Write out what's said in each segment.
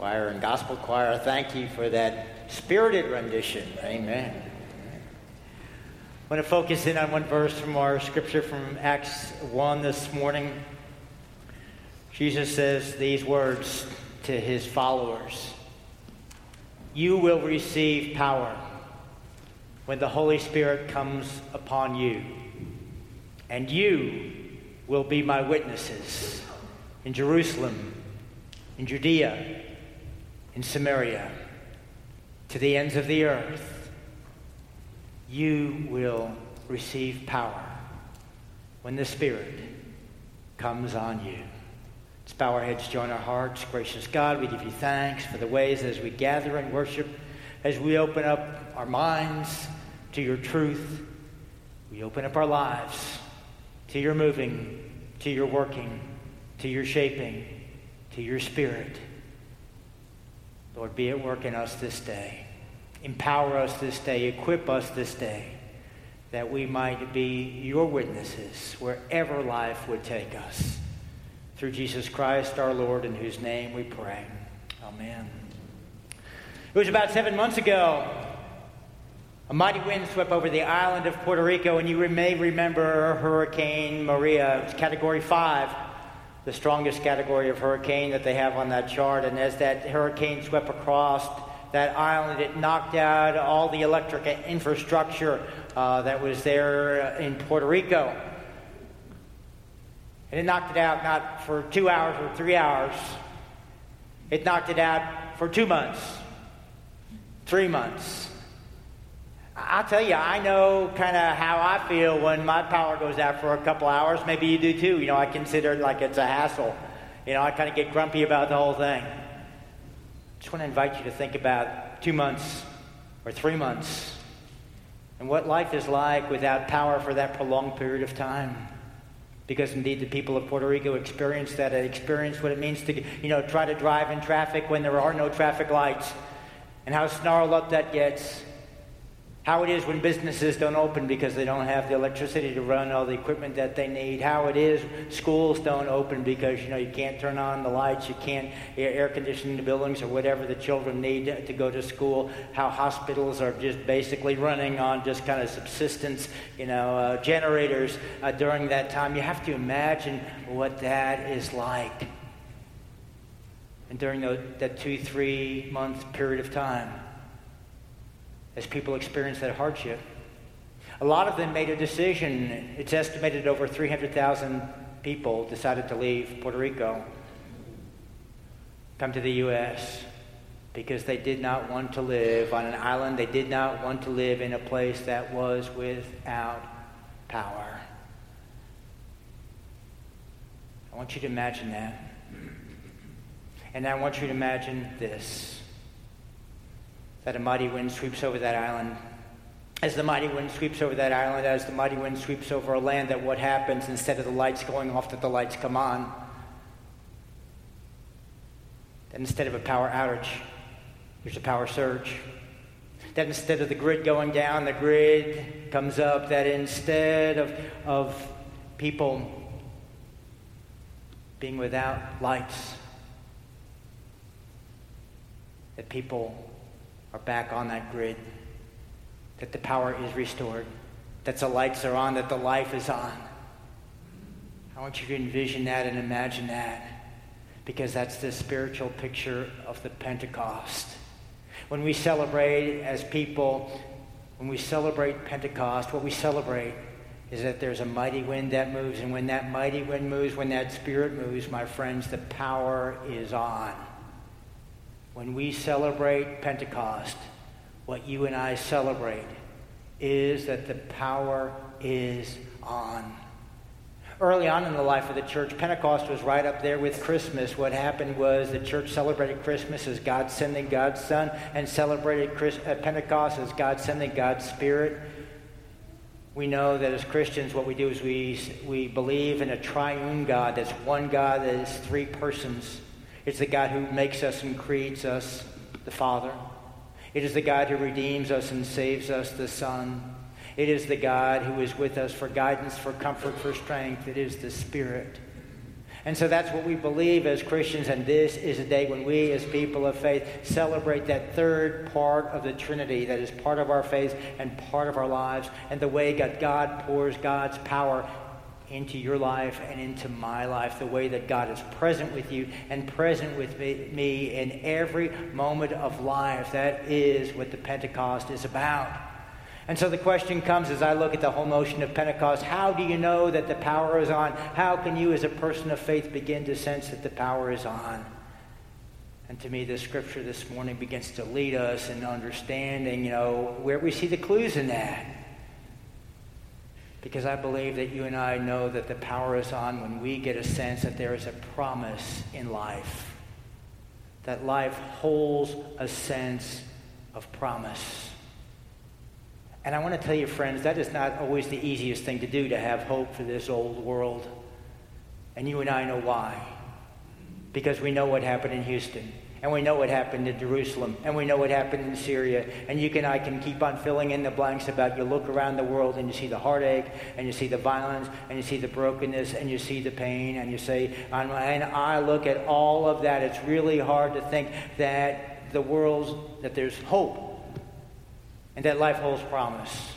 choir and gospel choir, thank you for that spirited rendition. Amen. I want to focus in on one verse from our scripture from Acts 1 this morning. Jesus says these words to his followers You will receive power when the Holy Spirit comes upon you, and you will be my witnesses in Jerusalem, in Judea, in Samaria, to the ends of the earth. You will receive power when the Spirit comes on you. Let's bow our heads, join our hearts. Gracious God, we give you thanks for the ways as we gather and worship, as we open up our minds to your truth. We open up our lives to your moving, to your working, to your shaping, to your spirit. Lord, be at work in us this day. Empower us this day. Equip us this day that we might be your witnesses wherever life would take us. Through Jesus Christ our Lord, in whose name we pray. Amen. It was about seven months ago. A mighty wind swept over the island of Puerto Rico, and you may remember Hurricane Maria. It was category five, the strongest category of hurricane that they have on that chart. And as that hurricane swept across that island, it knocked out all the electric infrastructure uh, that was there in Puerto Rico. And it knocked it out not for two hours or three hours, it knocked it out for two months, three months. I'll tell you, I know kind of how I feel when my power goes out for a couple hours. Maybe you do too. You know, I consider it like it's a hassle. You know, I kind of get grumpy about the whole thing. Just want to invite you to think about two months or three months and what life is like without power for that prolonged period of time. Because indeed, the people of Puerto Rico experienced that. They experienced what it means to, you know, try to drive in traffic when there are no traffic lights, and how snarled up that gets how it is when businesses don't open because they don't have the electricity to run all the equipment that they need. How it is schools don't open because you know you can't turn on the lights, you can't air condition the buildings or whatever the children need to go to school. How hospitals are just basically running on just kind of subsistence, you know, uh, generators uh, during that time. You have to imagine what that is like. And during the, that two, three month period of time as people experience that hardship. A lot of them made a decision. It's estimated over 300,000 people decided to leave Puerto Rico, come to the U.S., because they did not want to live on an island. They did not want to live in a place that was without power. I want you to imagine that. And I want you to imagine this that a mighty wind sweeps over that island. As the mighty wind sweeps over that island, as the mighty wind sweeps over a land, that what happens instead of the lights going off, that the lights come on. That instead of a power outage, there's a power surge. That instead of the grid going down, the grid comes up. That instead of, of people being without lights, that people are back on that grid, that the power is restored, that the lights are on, that the life is on. I want you to envision that and imagine that because that's the spiritual picture of the Pentecost. When we celebrate as people, when we celebrate Pentecost, what we celebrate is that there's a mighty wind that moves, and when that mighty wind moves, when that spirit moves, my friends, the power is on. When we celebrate Pentecost, what you and I celebrate is that the power is on. Early on in the life of the church, Pentecost was right up there with Christmas. What happened was the church celebrated Christmas as God sending God's Son and celebrated uh, Pentecost as God sending God's Spirit. We know that as Christians, what we do is we, we believe in a triune God that's one God that is three persons. It's the God who makes us and creates us, the Father. It is the God who redeems us and saves us, the Son. It is the God who is with us for guidance, for comfort, for strength. It is the Spirit. And so that's what we believe as Christians, and this is a day when we, as people of faith, celebrate that third part of the Trinity that is part of our faith and part of our lives, and the way that God pours God's power into your life and into my life, the way that God is present with you and present with me, in every moment of life. That is what the Pentecost is about. And so the question comes as I look at the whole notion of Pentecost how do you know that the power is on? How can you, as a person of faith, begin to sense that the power is on? And to me, the scripture this morning begins to lead us in understanding, you know, where we see the clues in that. Because I believe that you and I know that the power is on when we get a sense that there is a promise in life. That life holds a sense of promise. And I want to tell you, friends, that is not always the easiest thing to do to have hope for this old world. And you and I know why. Because we know what happened in Houston. And we know what happened in Jerusalem. And we know what happened in Syria. And you and I can keep on filling in the blanks about you look around the world and you see the heartache, and you see the violence, and you see the brokenness, and you see the pain, and you say, and I look at all of that. It's really hard to think that the world, that there's hope and that life holds promise.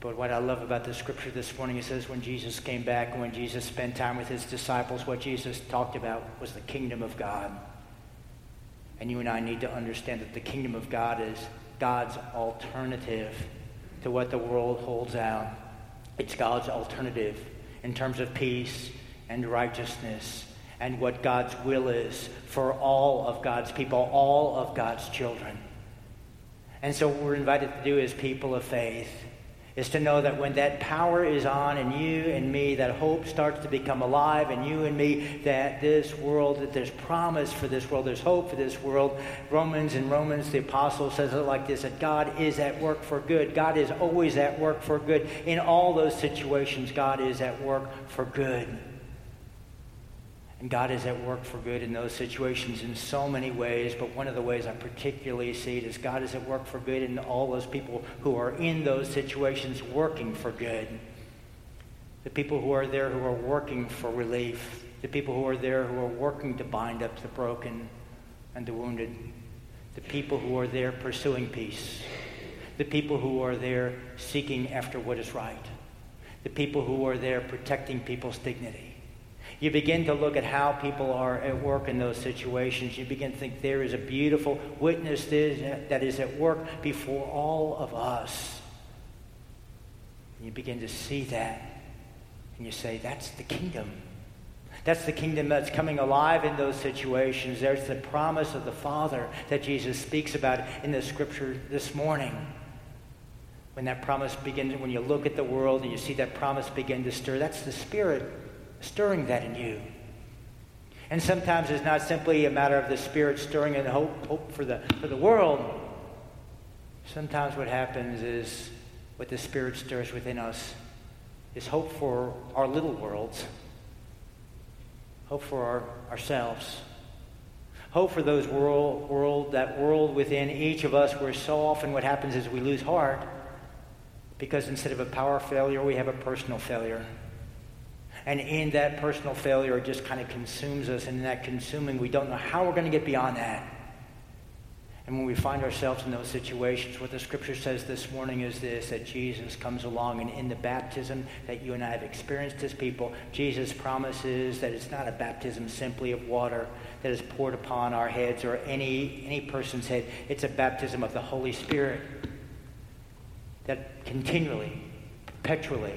But what I love about the scripture this morning, it says when Jesus came back and when Jesus spent time with his disciples, what Jesus talked about was the kingdom of God. And you and I need to understand that the kingdom of God is God's alternative to what the world holds out. It's God's alternative in terms of peace and righteousness and what God's will is for all of God's people, all of God's children. And so, what we're invited to do as people of faith is to know that when that power is on in you and me, that hope starts to become alive in you and me, that this world, that there's promise for this world, there's hope for this world. Romans and Romans, the apostle says it like this that God is at work for good. God is always at work for good. In all those situations, God is at work for good. And God is at work for good in those situations in so many ways, but one of the ways I particularly see it is God is at work for good in all those people who are in those situations working for good. The people who are there who are working for relief. The people who are there who are working to bind up the broken and the wounded. The people who are there pursuing peace. The people who are there seeking after what is right. The people who are there protecting people's dignity you begin to look at how people are at work in those situations. You begin to think there is a beautiful witness that is at work before all of us. You begin to see that. And you say, that's the kingdom. That's the kingdom that's coming alive in those situations. There's the promise of the Father that Jesus speaks about in the scripture this morning. When that promise begins, when you look at the world and you see that promise begin to stir, that's the Spirit stirring that in you. And sometimes it's not simply a matter of the Spirit stirring in hope, hope for, the, for the world. Sometimes what happens is what the Spirit stirs within us is hope for our little worlds, hope for our, ourselves, hope for those world, world, that world within each of us where so often what happens is we lose heart because instead of a power failure, we have a personal failure. And in that personal failure, it just kind of consumes us. And in that consuming, we don't know how we're going to get beyond that. And when we find ourselves in those situations, what the scripture says this morning is this that Jesus comes along, and in the baptism that you and I have experienced as people, Jesus promises that it's not a baptism simply of water that is poured upon our heads or any, any person's head. It's a baptism of the Holy Spirit that continually, perpetually,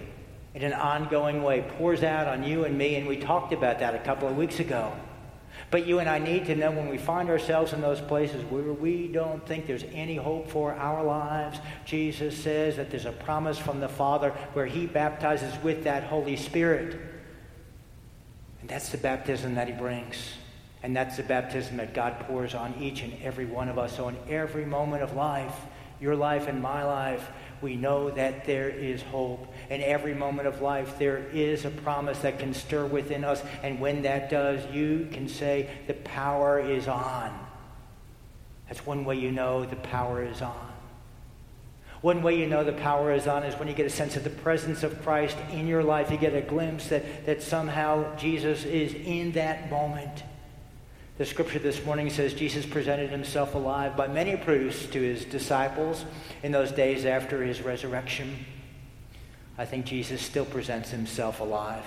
in an ongoing way pours out on you and me, and we talked about that a couple of weeks ago. But you and I need to know when we find ourselves in those places where we don't think there's any hope for our lives, Jesus says that there's a promise from the Father where He baptizes with that Holy Spirit. And that's the baptism that He brings. And that's the baptism that God pours on each and every one of us. So, in every moment of life, your life and my life, we know that there is hope. In every moment of life, there is a promise that can stir within us. And when that does, you can say, The power is on. That's one way you know the power is on. One way you know the power is on is when you get a sense of the presence of Christ in your life. You get a glimpse that, that somehow Jesus is in that moment. The scripture this morning says Jesus presented himself alive by many proofs to his disciples in those days after his resurrection. I think Jesus still presents himself alive.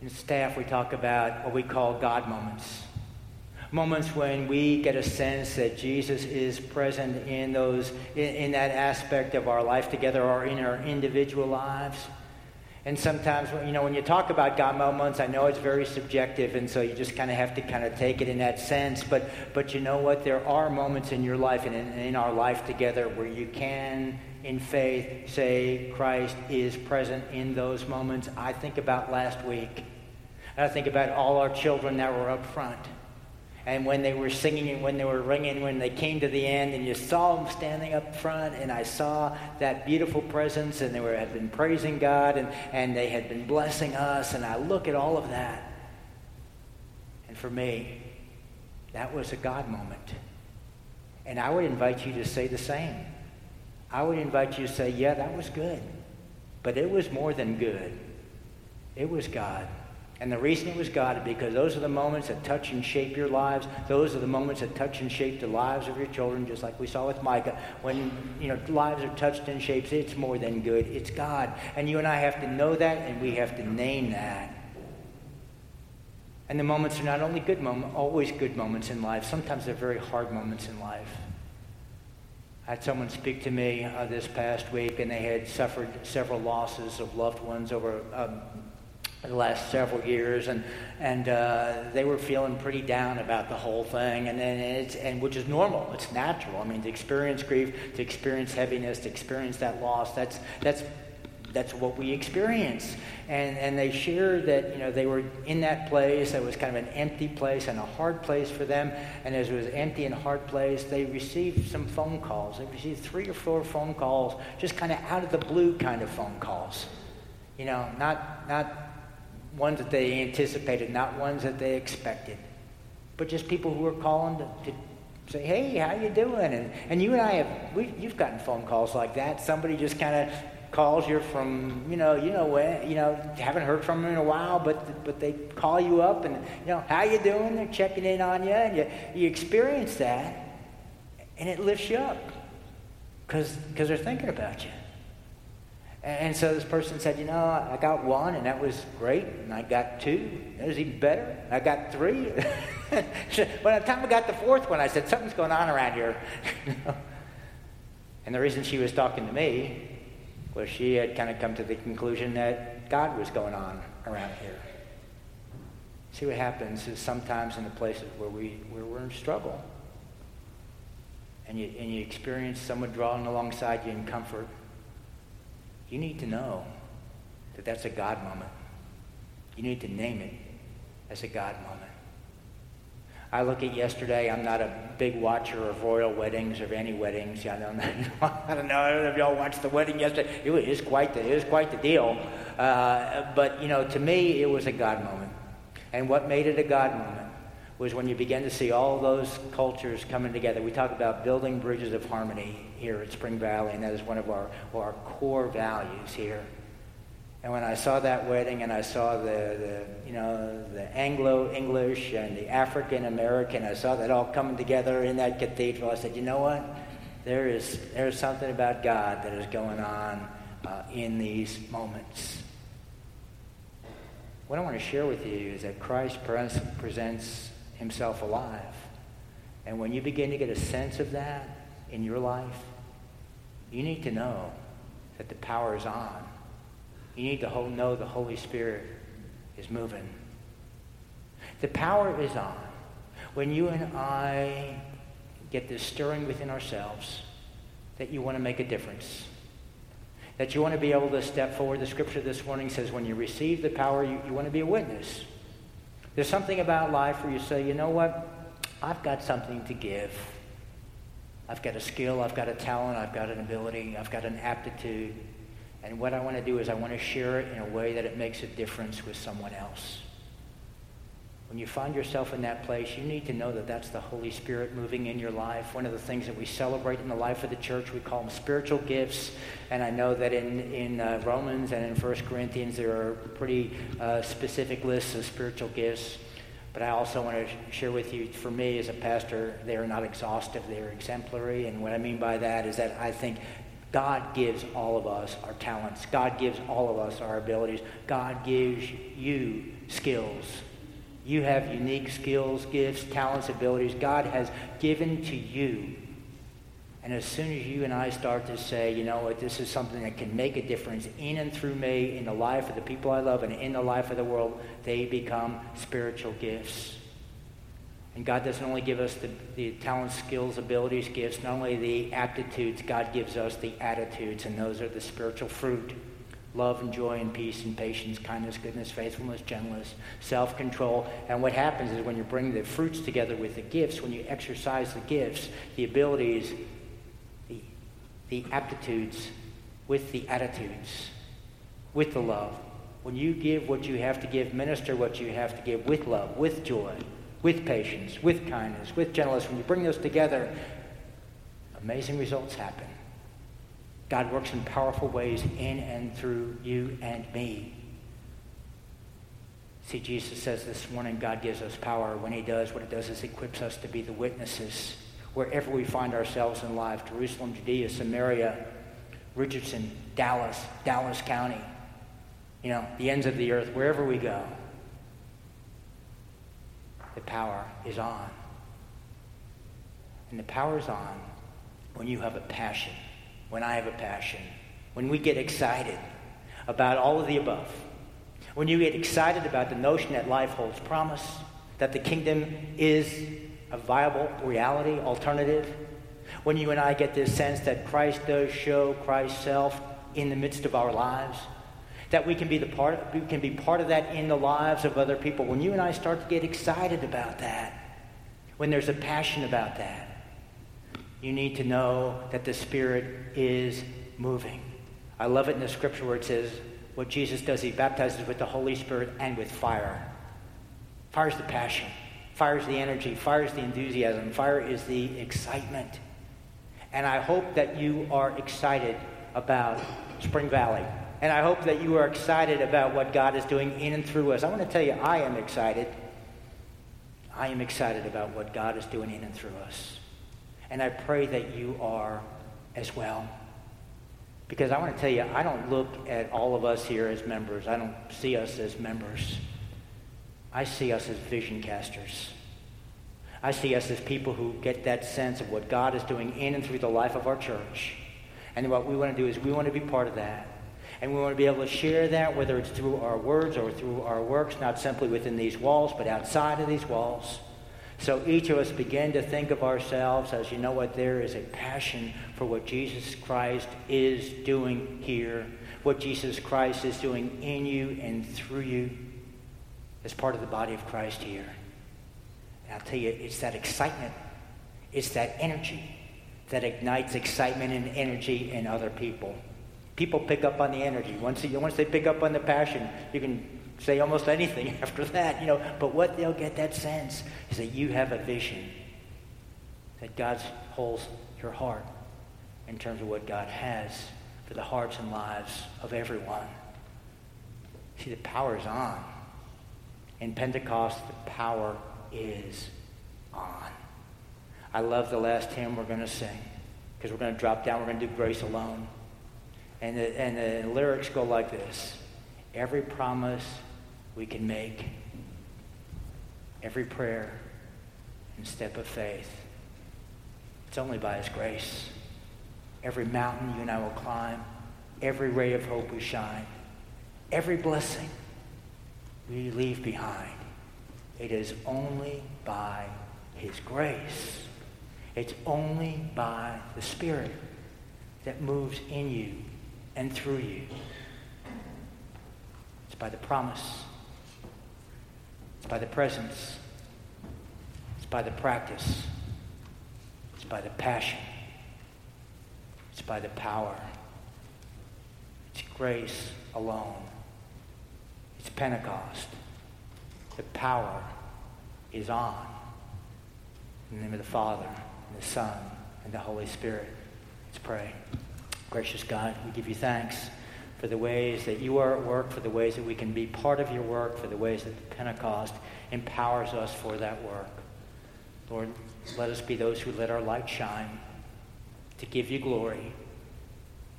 In staff, we talk about what we call God moments moments when we get a sense that Jesus is present in those in, in, that aspect of our life together or in our individual lives. And sometimes, you know, when you talk about God moments, I know it's very subjective, and so you just kind of have to kind of take it in that sense. But, but you know what? There are moments in your life and in, in our life together where you can, in faith, say Christ is present in those moments. I think about last week. I think about all our children that were up front and when they were singing and when they were ringing, when they came to the end, and you saw them standing up front, and I saw that beautiful presence, and they were, had been praising God, and, and they had been blessing us, and I look at all of that. And for me, that was a God moment. And I would invite you to say the same. I would invite you to say, yeah, that was good. But it was more than good. It was God. And the reason it was God is because those are the moments that touch and shape your lives. Those are the moments that touch and shape the lives of your children, just like we saw with Micah. When you know lives are touched and shaped, it's more than good. It's God. And you and I have to know that and we have to name that. And the moments are not only good moments, always good moments in life. Sometimes they're very hard moments in life. I had someone speak to me uh, this past week, and they had suffered several losses of loved ones over um, the last several years, and and uh, they were feeling pretty down about the whole thing, and then it's and which is normal, it's natural. I mean, to experience grief, to experience heaviness, to experience that loss, that's that's that's what we experience. And and they shared that you know they were in that place that was kind of an empty place and a hard place for them. And as it was empty and hard place, they received some phone calls. They received three or four phone calls, just kind of out of the blue kind of phone calls. You know, not not ones that they anticipated, not ones that they expected, but just people who were calling to, to say, "Hey, how you doing?" And and you and I have we, you've gotten phone calls like that. Somebody just kind of calls you from you know you know when you know haven't heard from them in a while, but but they call you up and you know how you doing? They're checking in on you, and you you experience that, and it lifts you up because because they're thinking about you. And so this person said, You know, I got one, and that was great. And I got two, that was even better. I got three. By the time I got the fourth one, I said, Something's going on around here. and the reason she was talking to me was she had kind of come to the conclusion that God was going on around here. See what happens is sometimes in the places where, we, where we're in struggle, and you, and you experience someone drawing alongside you in comfort you need to know that that's a God moment. You need to name it as a God moment. I look at yesterday. I'm not a big watcher of royal weddings or any weddings. I don't know. I don't know if y'all watched the wedding yesterday. It was quite the, it was quite the deal. Uh, but you know, to me, it was a God moment. And what made it a God moment was when you begin to see all those cultures coming together. We talk about building bridges of harmony here at Spring Valley, and that is one of our, our core values here. And when I saw that wedding and I saw the, the you know, the Anglo-English and the African-American, I saw that all coming together in that cathedral, I said, you know what? There is, there is something about God that is going on uh, in these moments. What I want to share with you is that Christ presents himself alive. And when you begin to get a sense of that in your life, you need to know that the power is on. You need to know the Holy Spirit is moving. The power is on. When you and I get this stirring within ourselves that you want to make a difference, that you want to be able to step forward. The scripture this morning says when you receive the power, you, you want to be a witness. There's something about life where you say, you know what? I've got something to give. I've got a skill, I've got a talent, I've got an ability, I've got an aptitude. And what I want to do is I want to share it in a way that it makes a difference with someone else. When you find yourself in that place, you need to know that that's the Holy Spirit moving in your life. One of the things that we celebrate in the life of the church, we call them spiritual gifts. And I know that in, in uh, Romans and in 1 Corinthians, there are pretty uh, specific lists of spiritual gifts. But I also want to share with you, for me as a pastor, they are not exhaustive, they are exemplary. And what I mean by that is that I think God gives all of us our talents, God gives all of us our abilities, God gives you skills you have unique skills, gifts, talents, abilities God has given to you. And as soon as you and I start to say, you know what, this is something that can make a difference in and through me, in the life of the people I love, and in the life of the world, they become spiritual gifts. And God doesn't only give us the, the talents, skills, abilities, gifts, not only the aptitudes, God gives us the attitudes, and those are the spiritual fruit love and joy and peace and patience, kindness, goodness, faithfulness, gentleness, self control. And what happens is when you bring the fruits together with the gifts, when you exercise the gifts, the abilities, the, the aptitudes with the attitudes, with the love, when you give what you have to give, minister what you have to give with love, with joy, with patience, with kindness, with gentleness, when you bring those together, amazing results happen. God works in powerful ways in and through you and me. See, Jesus says this morning God gives us power. When he does, what it does is equips us to be the witnesses wherever we find ourselves in life Jerusalem, Judea, Samaria, Richardson, Dallas, Dallas County, you know, the ends of the earth, wherever we go. The power is on. And the power is on when you have a passion when I have a passion, when we get excited about all of the above, when you get excited about the notion that life holds promise, that the kingdom is a viable reality, alternative, when you and I get this sense that Christ does show Christ's self in the midst of our lives, that we can be the part we can be part of that in the lives of other people. When you and I start to get excited about that, when there's a passion about that, you need to know that the Spirit is moving. I love it in the scripture where it says, what Jesus does, he baptizes with the Holy Spirit and with fire. Fire is the passion, fire is the energy, fire is the enthusiasm, fire is the excitement. And I hope that you are excited about Spring Valley. And I hope that you are excited about what God is doing in and through us. I want to tell you, I am excited. I am excited about what God is doing in and through us. And I pray that you are as well. Because I want to tell you, I don't look at all of us here as members. I don't see us as members. I see us as vision casters. I see us as people who get that sense of what God is doing in and through the life of our church. And what we want to do is we want to be part of that. And we want to be able to share that, whether it's through our words or through our works, not simply within these walls, but outside of these walls. So each of us begin to think of ourselves as, you know what, there is a passion for what Jesus Christ is doing here, what Jesus Christ is doing in you and through you as part of the body of Christ here. And I'll tell you, it's that excitement, it's that energy that ignites excitement and energy in other people. People pick up on the energy. Once, once they pick up on the passion, you can say almost anything after that, you know. But what they'll get that sense is that you have a vision, that God holds your heart in terms of what God has for the hearts and lives of everyone. See, the power is on. In Pentecost, the power is on. I love the last hymn we're going to sing because we're going to drop down. We're going to do Grace Alone. And the, and the lyrics go like this Every promise we can make every prayer and step of faith. It's only by His grace. Every mountain you and I will climb, every ray of hope we shine, every blessing we leave behind. It is only by His grace. It's only by the Spirit that moves in you and through you. It's by the promise by the presence. It's by the practice. It's by the passion. It's by the power. It's grace alone. It's Pentecost. The power is on. In the name of the Father, and the Son, and the Holy Spirit. Let's pray. Gracious God, we give you thanks for the ways that you are at work, for the ways that we can be part of your work, for the ways that Pentecost empowers us for that work. Lord, let us be those who let our light shine to give you glory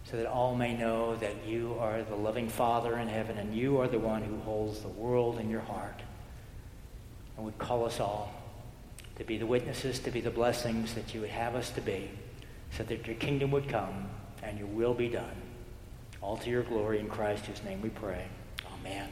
so that all may know that you are the loving Father in heaven and you are the one who holds the world in your heart and would call us all to be the witnesses, to be the blessings that you would have us to be, so that your kingdom would come and your will be done. All to your glory in Christ, whose name we pray. Amen.